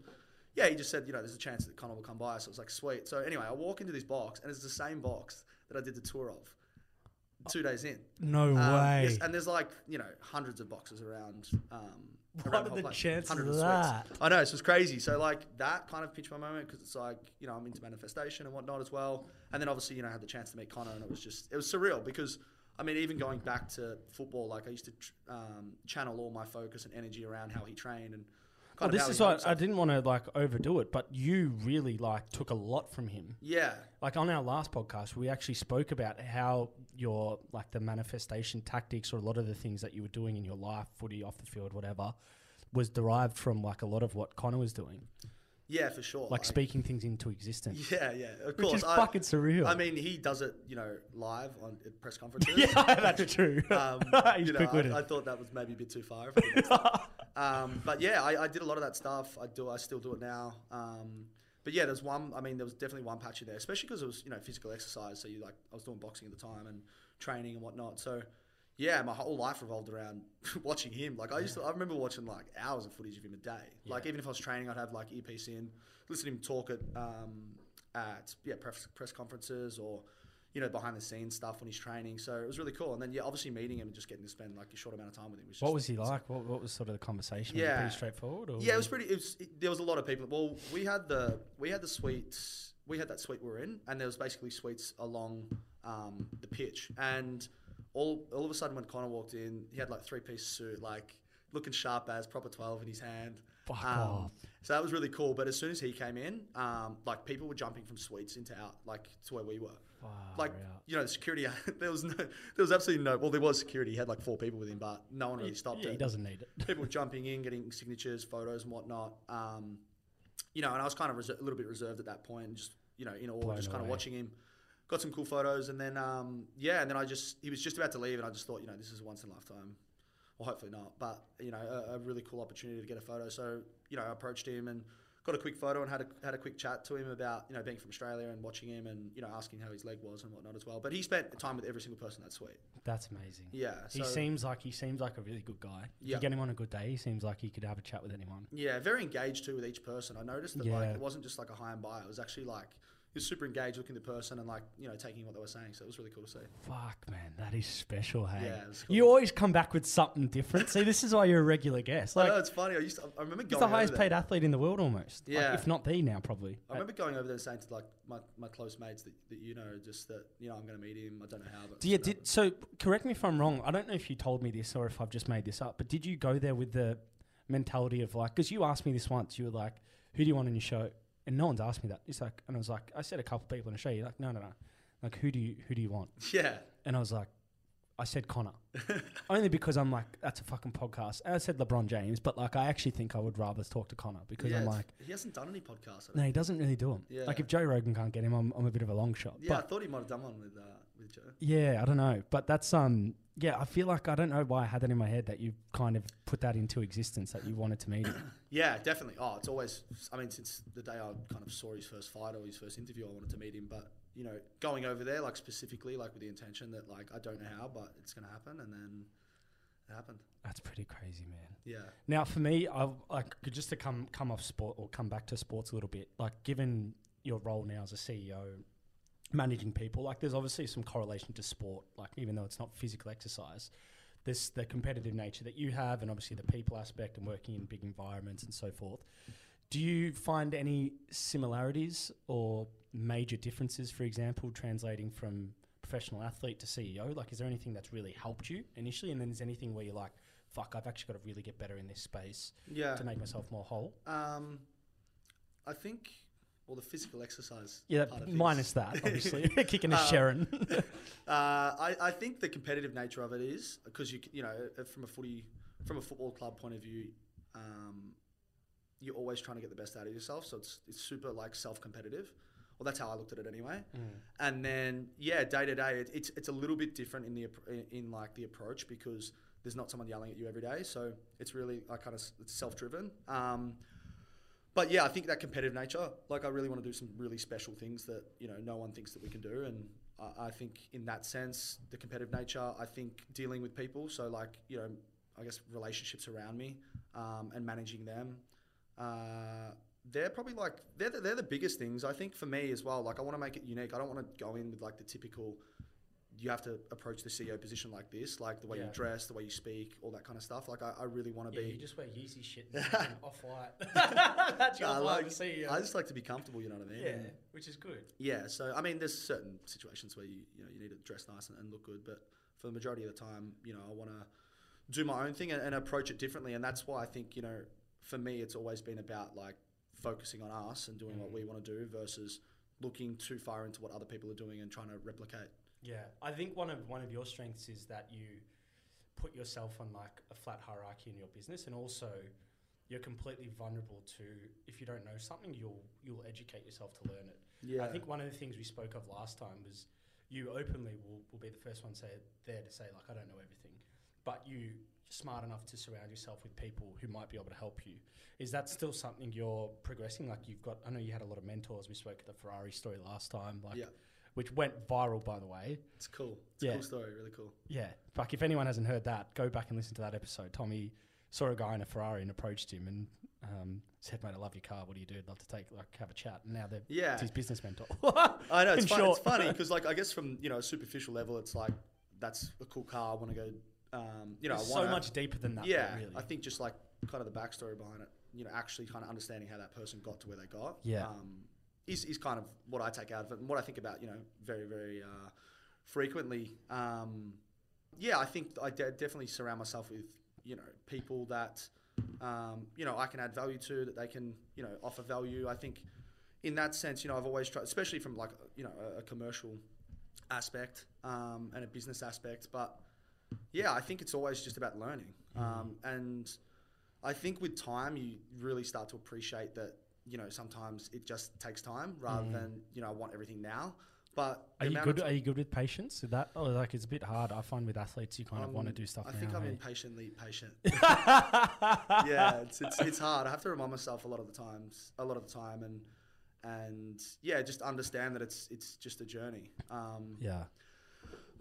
yeah, he just said, you know, there's a chance that Conor will come by. So it was like, sweet. So anyway, I walk into this box, and it's the same box that I did the tour of two days in.
No
Um,
way.
yes, and there's like you know hundreds of boxes around. Um,
What are the
place.
chances of that?
I know, so it's crazy. So like that kind of pinched my moment because it's like you know I'm into manifestation and whatnot as well. And then obviously you know I had the chance to meet Conor and it was just it was surreal because I mean even going back to football, like I used to tr- um, channel all my focus and energy around how he trained and.
Well, this
how
is
he held
what I didn't want to like overdo it, but you really like took a lot from him.
Yeah,
Like on our last podcast, we actually spoke about how your like the manifestation tactics or a lot of the things that you were doing in your life, footy, off the field, whatever, was derived from like a lot of what Conor was doing,
yeah, for sure.
like speaking things into existence. [LAUGHS]
Yeah, yeah, of
Which
course.
is
I,
fucking surreal.
I mean, he does it, you know, live on at press [LAUGHS] conferences.
yeah, that's true.
Um, [LAUGHS]
He's
you know, I. I thought that was maybe a bit too far. For the next um, but yeah, I, I did a lot of that stuff. I do. I still do it now. Um, but yeah, there's one. I mean, there was definitely one patch in there, especially because it was you know physical exercise. So you like, I was doing boxing at the time and training and whatnot. So yeah, my whole life revolved around [LAUGHS] watching him. Like I used to. I remember watching like hours of footage of him a day. Like even if I was training, I'd have like earpiece in, listen to him talk at um, at yeah press press conferences or you know, behind the scenes stuff when he's training. So it was really cool. And then, yeah, obviously meeting him and just getting to spend like a short amount of time with him. Was
what was he like? What, what was sort of the conversation?
Yeah.
pretty straightforward. Or
Yeah, it was pretty. It was, it, there was a lot of people. Well, we had the we had the suites. We had that suite we were in, and there was basically suites along um, the pitch. And all all of a sudden, when Conor walked in, he had like three piece suit, like looking sharp as proper twelve in his hand.
Fuck
Um,
off.
So that was really cool. But as soon as he came in, um, like people were jumping from suites into out, like to where we were.
Far
like
out.
you know, the security. [LAUGHS] there was no, there was absolutely no. Well, there was security. He had like four people with him, but no one really stopped
Yeah,
it
he doesn't need it.
people were [LAUGHS] jumping in, getting signatures, photos, and whatnot. Um, you know, and I was kind of reser- a little bit reserved at that point, just you know, in awe,
Blown
just kind of watching him. Got some cool photos, and then um, yeah, and then I just he was just about to leave, and I just thought, you know, this is a once in a lifetime. Well, hopefully not, but you know, a, a really cool opportunity to get a photo. So you know, I approached him and got a quick photo and had a had a quick chat to him about you know being from Australia and watching him and you know asking how his leg was and whatnot as well. But he spent time with every single person that suite.
That's amazing.
Yeah,
He
so-
seems like he seems like a really good guy. If
Yeah.
you get him on a good day, he seems like he could have a chat with anyone.
Yeah, very engaged too with each person. I noticed that like it wasn't just like a hi and bye. It was actually like was super engaged looking at the person and like you know taking what they were saying. So it was really cool to see.
Fuck, man, that is special, hey.
Yeah, cool.
You always come back with something different. See, this is why you're a regular guest.
I
Like,
know it's funny. I used to, I remember
he's
going
the highest paid athlete in the world almost. Like,
Yeah.
if not the now, probably.
I remember going over there and saying to like my, my close mates that, that you know just that you know I'm going to meet him. I don't know how, but
Yeah, did, so correct me if I'm wrong. I don't know if you told me this or if I've just made this up, but did you go there with the mentality of like, because you asked me this once, you were like, who do you want in your show? And no one's asked me that. It's like, and I was like, I said a couple people in the show. You're like, no, no, no. Like, who do you who do you want?
Yeah,
And I was like, I said Conor. [LAUGHS] Only because I'm like, that's a fucking podcast. And I said LeBron James, but like, I actually think I would rather talk to Conor because
yeah,
I'm like,
he hasn't done any podcasts.
No, he doesn't really do them.
Yeah.
Like, if Joe Rogan can't get him, I'm, I'm a bit of a long shot.
yeah, I thought he might have done one with uh, with Joe.
yeah, I don't know. But that's, um, yeah, I feel like I don't know why I had that in my head that you kind of put that into existence that you wanted to meet him. [COUGHS]
Yeah, definitely. Oh, it's always. I mean, since the day I kind of saw his first fight or his first interview, I wanted to meet him. But you know, going over there like specifically, like with the intention that like I don't know how, but it's going to happen, and then it happened.
That's pretty crazy, man.
Yeah.
Now, for me, I like just to come come off sport or come back to sports a little bit. Like, given your role now as a CEO, managing people, like there's obviously some correlation to sport. Like even though it's not physical exercise, there's the competitive nature that you have, and obviously the people aspect and working in big environments and so forth. Do you find any similarities or major differences, for example, translating from professional athlete to CEO? Like, is there anything that's really helped you initially? And then is anything where you're like, fuck, I've actually got to really get better in this space
Yeah.
to make myself more whole?
Um, I think, well, the physical exercise.
Yeah,
part of
minus
things-
that, [LAUGHS] obviously. [LAUGHS] Kicking a
Um,
Sharon. [LAUGHS]
Uh, I, I think the competitive nature of it is because you you know uh, from a footy from a football club point of view, um, you're always trying to get the best out of yourself. So it's it's super like self competitive. Well, that's how I looked at it anyway. And then yeah, day to day, it- it's it's a little bit different in the in, in like the approach because there's not someone yelling at you every day. So it's really like kind of it's self driven. Um, but yeah, I think that competitive nature, like I really want to do some really special things that you know no one thinks that we can do, and I, I think in that sense, the competitive nature, I think dealing with people, so like you know, I guess relationships around me, um, and managing them, uh, they're probably like they're the, they're the biggest things I think for me as well. Like I want to make it unique. I don't want to go in with like the typical. You have to approach the CEO position like this, like the way
Yeah.
you dress, the way you speak, all that kind of stuff. Like I, I really want to
yeah,
be.
you just wear Yeezy shit [LAUGHS] off white. [LAUGHS] that's your
I like-
CEO.
I just like to be comfortable, you know what I mean?
yeah,
And
which is good.
yeah. So I mean, there's certain situations where you you know you need to dress nice and, and look good, but for the majority of the time, you know, I want to do my own thing and, and approach it differently, and that's why I think you know, for me, it's always been about like focusing on us and doing what we mm. want to do versus looking too far into what other people are doing and trying to replicate.
Yeah, I think one of one of your strengths is that you put yourself on like a flat hierarchy in your business, and also you're completely vulnerable to if you don't know something, you'll you'll educate yourself to learn it.
Yeah.
I think one of the things we spoke of last time was you openly will, will be the first one say there to say like I don't know everything, but you smart enough to surround yourself with people who might be able to help you. Is that still something you're progressing? Like you've got, I know you had a lot of mentors. We spoke at the Ferrari story last time, like
Yeah.
Which went viral by the way.
It's cool. It's
Yeah.
a cool story. Really cool.
Yeah, like if anyone hasn't heard that, go back and listen to that episode. Tommy saw a guy in a Ferrari and approached him and um, said, "Mate, I love your car. What do you do? I'd love to take like have a chat." And now they're
Yeah.
it's his business mentor. [LAUGHS] [LAUGHS]
I know it's, fun, it's funny because [LAUGHS] like I guess from you know a superficial level, it's like that's a cool car. I want to go. Um, you know,
It's
I
so
wanna,
much deeper than that. though,
Yeah,
really.
I think just like kind of the backstory behind it. You know, actually kind of understanding how that person got to where they got.
Yeah.
Um, is, is kind of what I take out of it and what I think about. You know, very very uh, frequently. Um, yeah, I think I de- definitely surround myself with you know people that um, you know I can add value to that they can you know offer value. I think in that sense, you know, I've always tried, especially from like you know a, a commercial aspect um, and a business aspect, but yeah, I think it's always just about learning. Um, and I think with time, you really start to appreciate that, you know, sometimes it just takes time rather than, you know, I want everything now. But
Are you good? Are you good with patience? Is that oh, like it's a bit hard. I find with athletes, you kind of want to do stuff
I
now.
think I'm
eh?
impatiently patient. [LAUGHS] yeah, it's, it's, it's hard. I have to remind myself a lot of the times, a lot of the time, and and yeah, just understand that it's it's just a journey. Um,
yeah.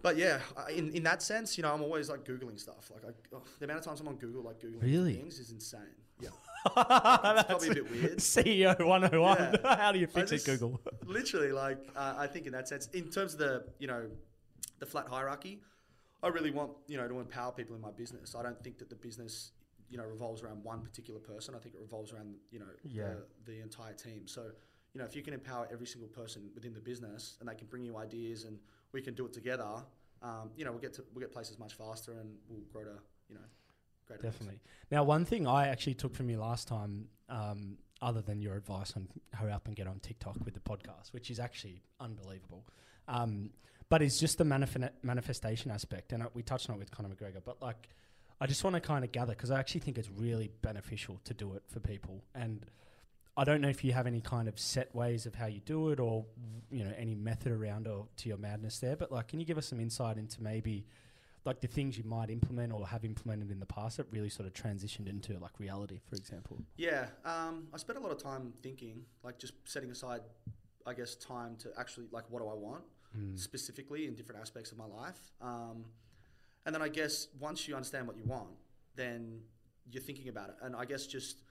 But yeah, in, in that sense, you know, I'm always like googling stuff. Like I, oh, the amount of times I'm on Google, like googling
Really?
things, is insane. Yeah, [LAUGHS] it's probably a bit weird.
CEO 101.
Yeah. [LAUGHS]
How do you fix
just-
it, Google? [LAUGHS]
Literally, like uh, I think in that sense, in terms of the you know, the flat hierarchy, I really want you know to empower people in my business. I don't think that the business you know revolves around one particular person. I think it revolves around you know
Yeah.
the, the entire team. So you know if you can empower every single person within the business and they can bring you ideas and we can do it together, um, you know we'll get to we'll get places much faster and we'll grow to you know heights.
Definitely. Now, one thing I actually took from you last time, um, other than your advice on hurry up and get on TikTok with the podcast, which is actually unbelievable, um, but it's just the manif- manifestation aspect. And we touched on it with Conor McGregor, but like, I just want to kind of gather because I actually think it's really beneficial to do it for people. And I don't know if you have any kind of set ways of how you do it or, you know, any method around or to your madness there, but like, can you give us some insight into maybe like the things you might implement or have implemented in the past that really sort of transitioned into like reality, for example.
Yeah, um, I spent a lot of time thinking, like just setting aside, I guess, time to actually like what do I want specifically in different aspects of my life. Um, and then I guess once you understand what you want, then you're thinking about it. And I guess just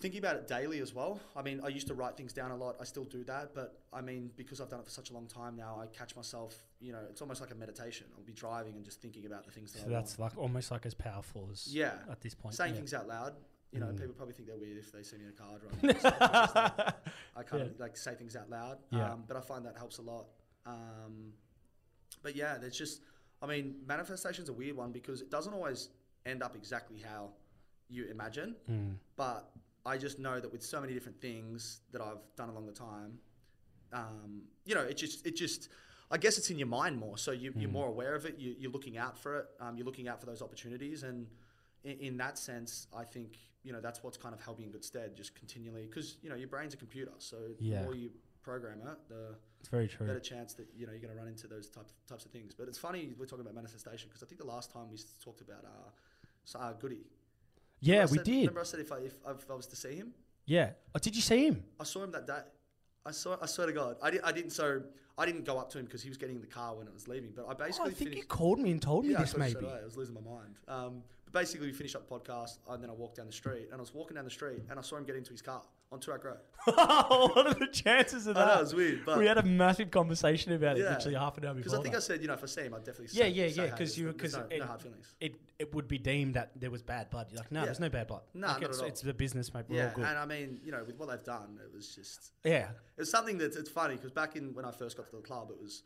thinking about it daily as well. I mean, I used to write things down a lot. I still do that, but I mean, because I've done it for such a long time now, I catch myself. You know, it's almost like a meditation. I'll be driving and just thinking about the things that
So
I
that's
want.
like almost like as powerful as
Yeah.
at this point.
saying
yeah.
things out loud. You know,
Mm.
people probably think they're weird if they see me in a car driving. [LAUGHS] I kind
Yeah.
of like say things out loud.
Yeah.
Um, but I find that helps a lot. Um, but yeah, there's just, I mean, manifestation's a weird one because it doesn't always end up exactly how you imagine.
Mm.
But I just know that with so many different things that I've done along the time, um, you know, it just, it just, I guess it's in your mind more. So you, you're
Mm.
more aware of it. You, you're looking out for it. Um, you're looking out for those opportunities. And in, in that sense, I think, you know, that's what's kind of held me in good stead, just continually, because, you know, your brain's a computer. So
Yeah.
the more you program it, the
It's very true.
better chance that, you know, you're going to run into those types, types of things. But it's funny we're talking about manifestation because I think the last time we talked about uh, uh, Goody.
Yeah,
Remember
we
said-
did.
Remember I said if I, if, if I was to see him?
Yeah. Oh, did you see him?
I saw him that day. I saw. I swear to God, I, di- I didn't. So I didn't go up to him because he was getting in the car when it was leaving. But I
Oh,
basically
I think you
finished.
called me and told me
yeah, I
this
so
maybe.
I. I was losing my mind. Um, but basically, we finished up the podcast, and then I walked down the street, and I was walking down the street, and I saw him get into his car on Toorak Road.
what are the chances of
know
that?
was weird, but
we had a massive conversation about it
Yeah.
literally half an hour before. because.
I think
that.
I said, you know, if I see him, I'd definitely.
Yeah,
say,
yeah,
say
yeah,
hey.
'cause
There's-
you-
there's
'cause
no,
it-
no hard feelings.
it it would be deemed that there was bad blood. You're like, no,
Yeah.
there's no bad blood.
No,
like
not
it's,
at all.
it's the business, mate. We're
Yeah,
all good.
and I mean, you know, with what they've done, it was just.
yeah.
It's something that it's funny because back in when I first got to the club, it was,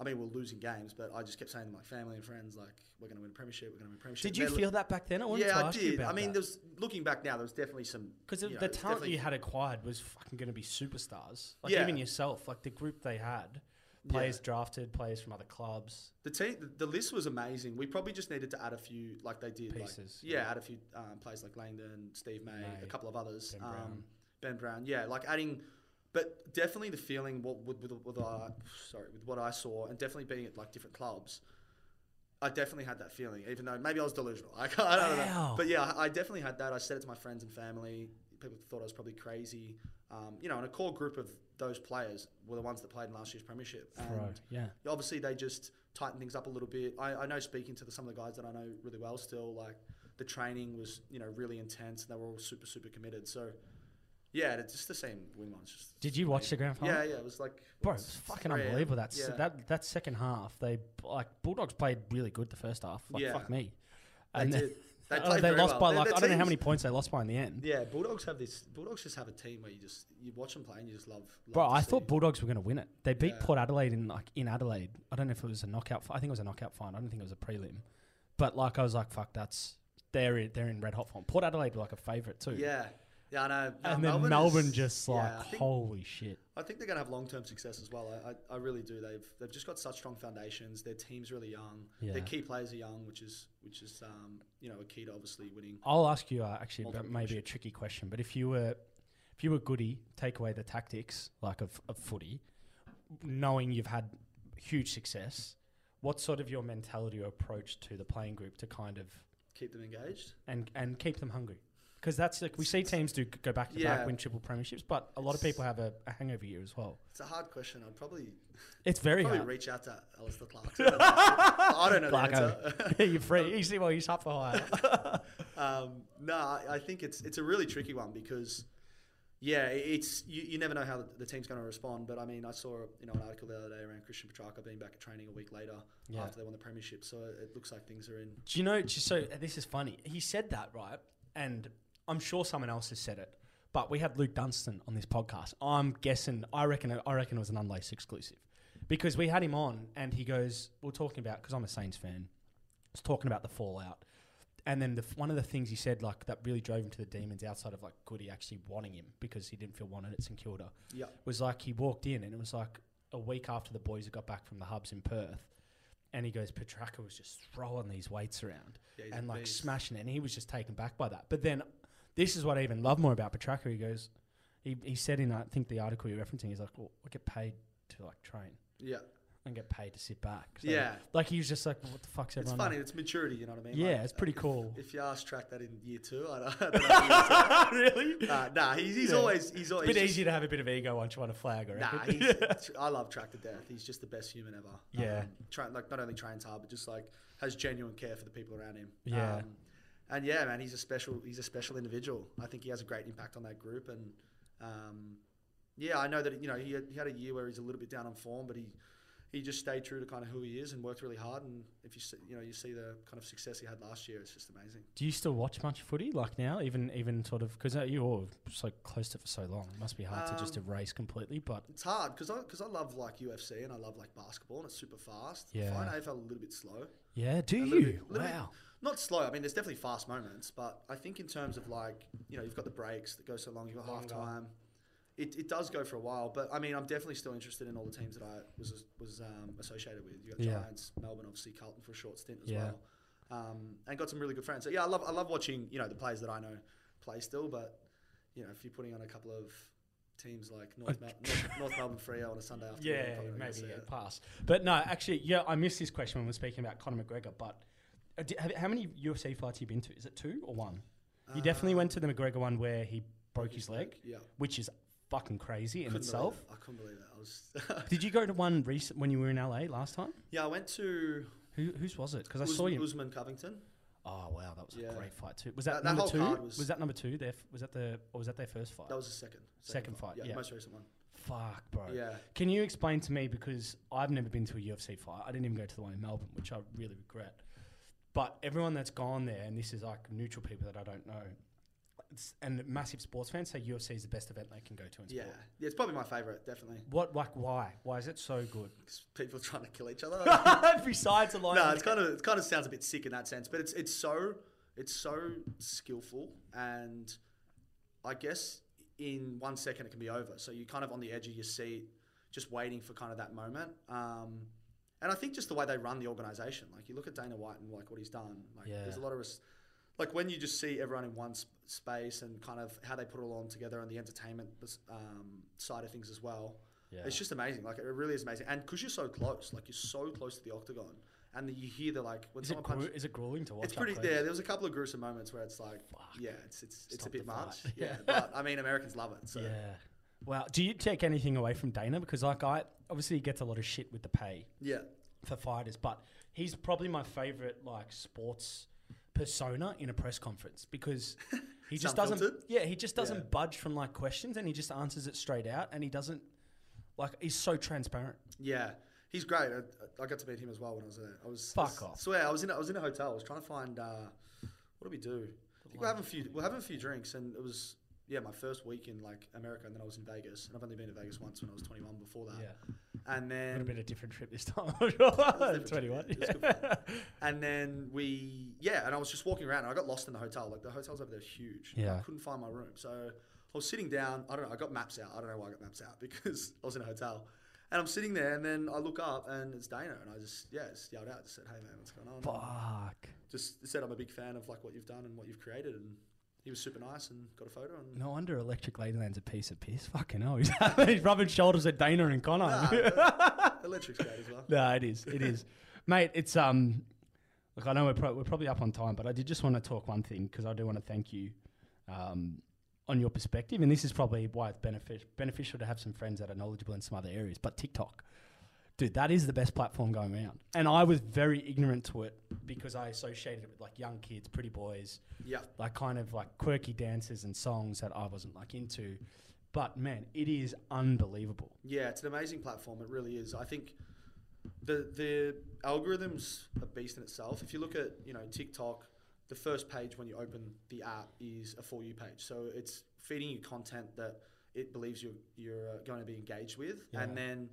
I mean, we we're losing games, but I just kept saying to my family and friends like, "We're going to win a premiership. We're going to win a premiership."
Did you feel that back then? I wanted
Yeah,
to
I
ask you
did.
about
I mean, there's looking back now, there was definitely some
Because
you
the talent you had acquired was fucking going to be superstars. Like
Yeah.
even yourself, like the group they had, players drafted, players from other clubs.
The team, the, the list was amazing. We probably just needed to add a few, like they did,
Pieces,
Like, yeah, add a few um, players like Langdon, Steve May,
May,
a couple of others,
Ben
um, Ben Brown. Yeah, like adding, but definitely the feeling what with, with, with uh, sorry with what I saw, and definitely being at like different clubs. I definitely had that feeling, even though maybe I was delusional. [LAUGHS] I, I don't know, but yeah, I I definitely had that. I said it to my friends and family. People thought I was probably crazy, um, you know. And a core group of those players were the ones that played in last year's premiership. And
Right. Yeah.
obviously they just tightened things up a little bit. I, I know speaking to the, some of the guys that I know really well still, like the training was you know really intense and they were all super super committed. So yeah, it's just the same win one. Just
Did you watch the grand final?
Yeah, yeah, it was like
Bro,
what,
it's fucking
3
unbelievable. That
yeah.
that that second half, they like Bulldogs played really good the first half. Like
Yeah.
fuck me.
they
And then-
did. [LAUGHS] They,
oh,
played
they
very
lost
well.
by
Their-
like
their
I don't know how
teams-
many points they lost by in the end.
Yeah, Bulldogs have this. Bulldogs just have a team where you just you watch them play and you just love. love
Bro,
to
I
see.
thought Bulldogs were going to win it. They beat. Port Adelaide in like in Adelaide. I don't know if it was a knockout. fi- I think it was a knockout final. I don't think it was a prelim. But like I was like, fuck, that's they're in, they're in red hot form. Port Adelaide were like a favourite too.
Yeah, yeah, I know. No,
and then Melbourne,
is-
just like,
I think-
holy shit.
I think they're going to have long term success as well. I, I, I really do. They've they've just got such strong foundations. Their team's really young.
Yeah.
Their key players are young, which is which is um, you know a key to obviously winning.
I'll ask you uh, actually, maybe a tricky question. But if you were, if you were goody, take away the tactics like of, of footy, knowing you've had huge success, what's sort of your mentality or approach to the playing group to kind of
Keep them engaged.
and and keep them hungry? Because that's like we see teams do go back to
Yeah.
back, win triple premierships, but a lot of people have a, a hangover year as well.
It's a hard question. I'd probably
It's very
probably
hard.
reach out to Alastair Clarkson. I don't know the answer. [LAUGHS]
You're free. You see, well, he's up for hire.
um, no, I, I think it's it's a really tricky one because, yeah, it's you, you never know how the, the team's going to respond. But I mean, I saw you know an article the other day around Christian Petracca being back at training a week later
Yeah.
after they won the premiership. So it, it looks like things are in.
Do you know? Just so this is funny. He said that right, and I'm sure someone else has said it. But we had Luke Dunstan on this podcast. I'm guessing. I reckon. it- I reckon it was an unlaced exclusive, because we had him on, and he goes, "We're talking about because I'm a Saints fan. Was talking about the fallout, and then the, one of the things he said, like that, really drove him to the demons. Outside of like Goody actually wanting him because he didn't feel wanted at St Kilda,
Yeah,
was like he walked in, and it was like a week after the boys had got back from the hubs in Perth. And he goes, Petracca was just throwing these weights around
yeah
and like
beast.
smashing it. And he was just taken back by that. But then this is what I even love more about Petracca. He goes, he, he said in, I think, the article you're referencing, he's like, well, I get paid to like train
Yeah,
and get paid to sit back. So,
yeah.
Like he was just like, well, what the fuck's everyone?
It's funny.
on?"
It's maturity. You know what I mean?
Yeah,
Like,
it's pretty
if-
cool.
If you ask track that in year two, I don't, I don't [LAUGHS] know. [LAUGHS]
really?
uh, nah, he's, he's
Yeah.
always he's
It's
always
a bit easier to have a bit of ego once you want to flag, I
Nah, he's, [LAUGHS] I love Track to Death. He's just the best human ever.
Yeah.
Um, tra- like not only trains hard, but just like has genuine care for the people around him.
Yeah.
Um, and yeah, man, he's a special he's a special individual. I think he has a great impact on that group, and um, yeah, I know that you know he had, he had a year where he's a little bit down on form, but he he just stayed true to kind of who he is and worked really hard. And if you see, you know you see the kind of success he had last year, it's just amazing.
Do you still watch much footy like now? Even even sort of because you were so close to it for so long. It must be hard to just
Um,
erase completely. But
It's hard because I because I love like UFC and I love like basketball and it's super fast.
Yeah.
I find AFL a little bit slow.
yeah, do
A
you?
bit- little bit-
wow.
Not slow. I mean, there's definitely fast moments, but I think in terms of like you know you've got the breaks that go so long. You've got half time. It, it does go for a while, but I mean, I'm definitely still interested in all the teams that I was was um, associated with. You got
Yeah.
Giants, Melbourne, obviously Carlton for a short stint as
Yeah.
well, um, and got some really good friends. So yeah, I love I love watching you know the players that I know play still, but you know if you're putting on a couple of teams like North, Mel- North, North Melbourne Freo on a Sunday afternoon, [LAUGHS]
Yeah,
probably
maybe yeah,
it.
pass. But no, actually, yeah, I missed this question when we are speaking about Conor McGregor. But uh, have, how many UFC fights have you been to? Is it two or one? You definitely went to the McGregor one where he broke his leg,
Yeah,
which is fucking crazy in
Couldn't believe
itself.
it. I couldn't believe it. I was. [LAUGHS]
Did you go to one recent when you were in LA last time?
yeah, I went to
Who whose was it? Because I saw you.
Usman Covington.
Oh wow, that was
Yeah.
a great fight too. Was that,
That- that
number
whole
two?
card
Was,
was-
that number two? Their f- was that the or was that their first fight?
That was the second.
Second fight,
Yeah,
yeah.
most recent one.
Fuck, bro.
Yeah.
Can you explain to me because I've never been to a UFC fight. I didn't even go to the one in Melbourne, which I really regret. But everyone that's gone there, and this is like neutral people that I don't know, it's, and massive sports fans say UFC is the best event they can go to in
Yeah.
sport.
Yeah, it's probably my favourite, definitely.
What like why? Why is it so good? [LAUGHS]
people trying to kill each other. [LAUGHS]
Besides a line,
no, it's kind of it kind of sounds a bit sick in that sense, but it's it's so it's so skillful, and I guess in one second it can be over. So you're kind of on the edge of your seat, just waiting for kind of that moment. Um, and I think just the way they run the organization, like you look at Dana White and like what he's done, like
Yeah.
there's a lot of res- like when you just see everyone in one sp- space and kind of how they put it all on together and the entertainment um, side of things as well.
Yeah.
It's just amazing. Like it really is amazing, and because you're so close, like you're so close to the octagon, and you hear the like when
is it
someone
gru-
punches.
is it grueling to watch?
It's pretty. Yeah, there was a couple of gruesome moments where it's like,
Fuck.
yeah, it's it's it's a bit much. [LAUGHS] Yeah, but I mean, Americans love it. So
Yeah. Well, do you take anything away from Dana? Because like I obviously he gets a lot of shit with the pay
yeah,
for fighters, but he's probably my favorite like sports persona in a press conference because he just doesn't.
Unfiltered?
Yeah, he just doesn't
Yeah.
budge from like questions and he just answers it straight out and he doesn't like he's so transparent.
yeah, he's great. I, I got to meet him as well when I was there. I was
Fuck
I
off.
Swear, I was in a, I was in a hotel. I was trying to find uh, what do we do? I think we're having a few we're having a few drinks, and it was yeah my first week in like America, and then I was in Vegas, and I've only been to Vegas once when I was 21. Before that,
Yeah.
and then
little bit of a different trip this time. [LAUGHS]
different
Twenty one.
yeah. It was good [LAUGHS] And then we, yeah, and I was just walking around and I got lost in the hotel. Like the hotels over there are huge.
Yeah.
I couldn't find my room. So I was sitting down. I don't know. I got maps out. I don't know why I got maps out [LAUGHS] because I was in a hotel. And I'm sitting there and then I look up and it's Dana. And I just, yeah, just yelled out. Just said, hey, man, what's going on?
Fuck.
Just said I'm a big fan of like what you've done and what you've created. And he was super nice and got a photo. And
No wonder Electric Ladyland's a piece of piss. Fucking hell. He's, [LAUGHS] he's rubbing shoulders at Dana and Conor.
Nah, [LAUGHS] Electric's great as well.
No, it is. It is, mate. It's um. Look, I know we're pro- we're probably up on time, but I did just want to talk one thing because I do want to thank you, um, on your perspective, and this is probably why it's benefic- beneficial to have some friends that are knowledgeable in some other areas. But TikTok, dude, that is the best platform going around, and I was very ignorant to it because I associated it with like young kids, pretty boys,
Yeah.
like kind of like quirky dances and songs that I wasn't like into. But man, it is unbelievable.
Yeah, it's an amazing platform. It really is. I think the the algorithm's a beast in itself. If you look at you know TikTok, the first page when you open the app is a for you page. So it's feeding you content that it believes you're you're uh, going to be engaged with,
Yeah.
and then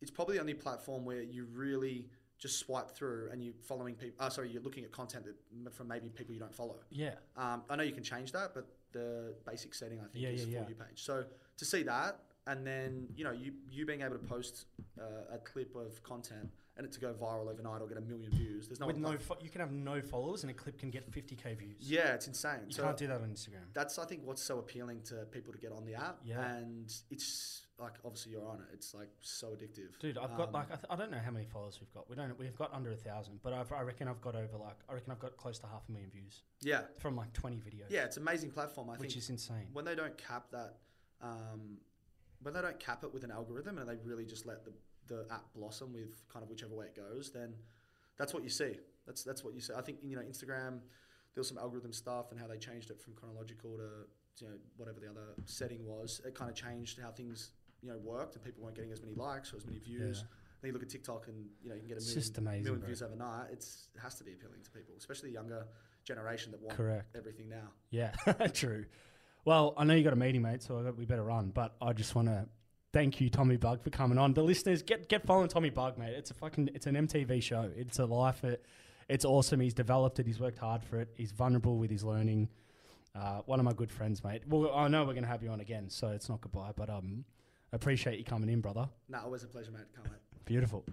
it's probably the only platform where you really just swipe through and you're following people. Uh, sorry, you're looking at content that, from maybe people you don't follow.
Yeah.
Um, I know you can change that, but the basic setting I think
Yeah,
is
yeah,
for
yeah.
you page. So to see that, and then you know you you being able to post uh, a clip of content and it to go viral overnight or get a million views. There's no
With no, fo- you can have no followers, and a clip can get 50k views.
yeah, it's insane.
You
so
can't do that on Instagram.
that's I think what's so appealing to people to get on the app.
Yeah.
and it's like obviously you're on it. It's like so addictive.
Dude, I've got
Um,
like I, th- I don't know how many followers we've got. We don't. We've got under a thousand, but I've, I reckon I've got over like I reckon I've got close to half a million views
yeah,
from like 20 videos.
yeah, it's an amazing platform. I think.
which
think
is insane.
when they don't cap that, um, when they don't cap it with an algorithm and they really just let the, the app blossom with kind of whichever way it goes, then that's what you see. That's that's what you see. I think you know Instagram, there was some algorithm stuff and how they changed it from chronological to you know whatever the other setting was. It kind of changed how things you know worked, and people weren't getting as many likes or as many views.
Yeah.
Then you look at TikTok, and you know you can get a million,
amazing,
million views overnight. It's, it has to be appealing to people, especially the younger generation that want
Correct.
everything now.
Yeah, [LAUGHS] true. Well, I know you got a meeting, mate, so we better run. But I just want to thank you, Tommy Bugg, for coming on. The listeners, get get following Tommy Bugg, mate. It's a fucking it's an MTV show. It's a life. It, it's awesome. He's developed it. He's worked hard for it. He's vulnerable with his learning. Uh, one of my good friends, mate. Well, I know we're gonna have you on again, so it's not goodbye. But um, appreciate you coming in, brother.
Nah, always a pleasure, mate. Can't wait.
Beautiful.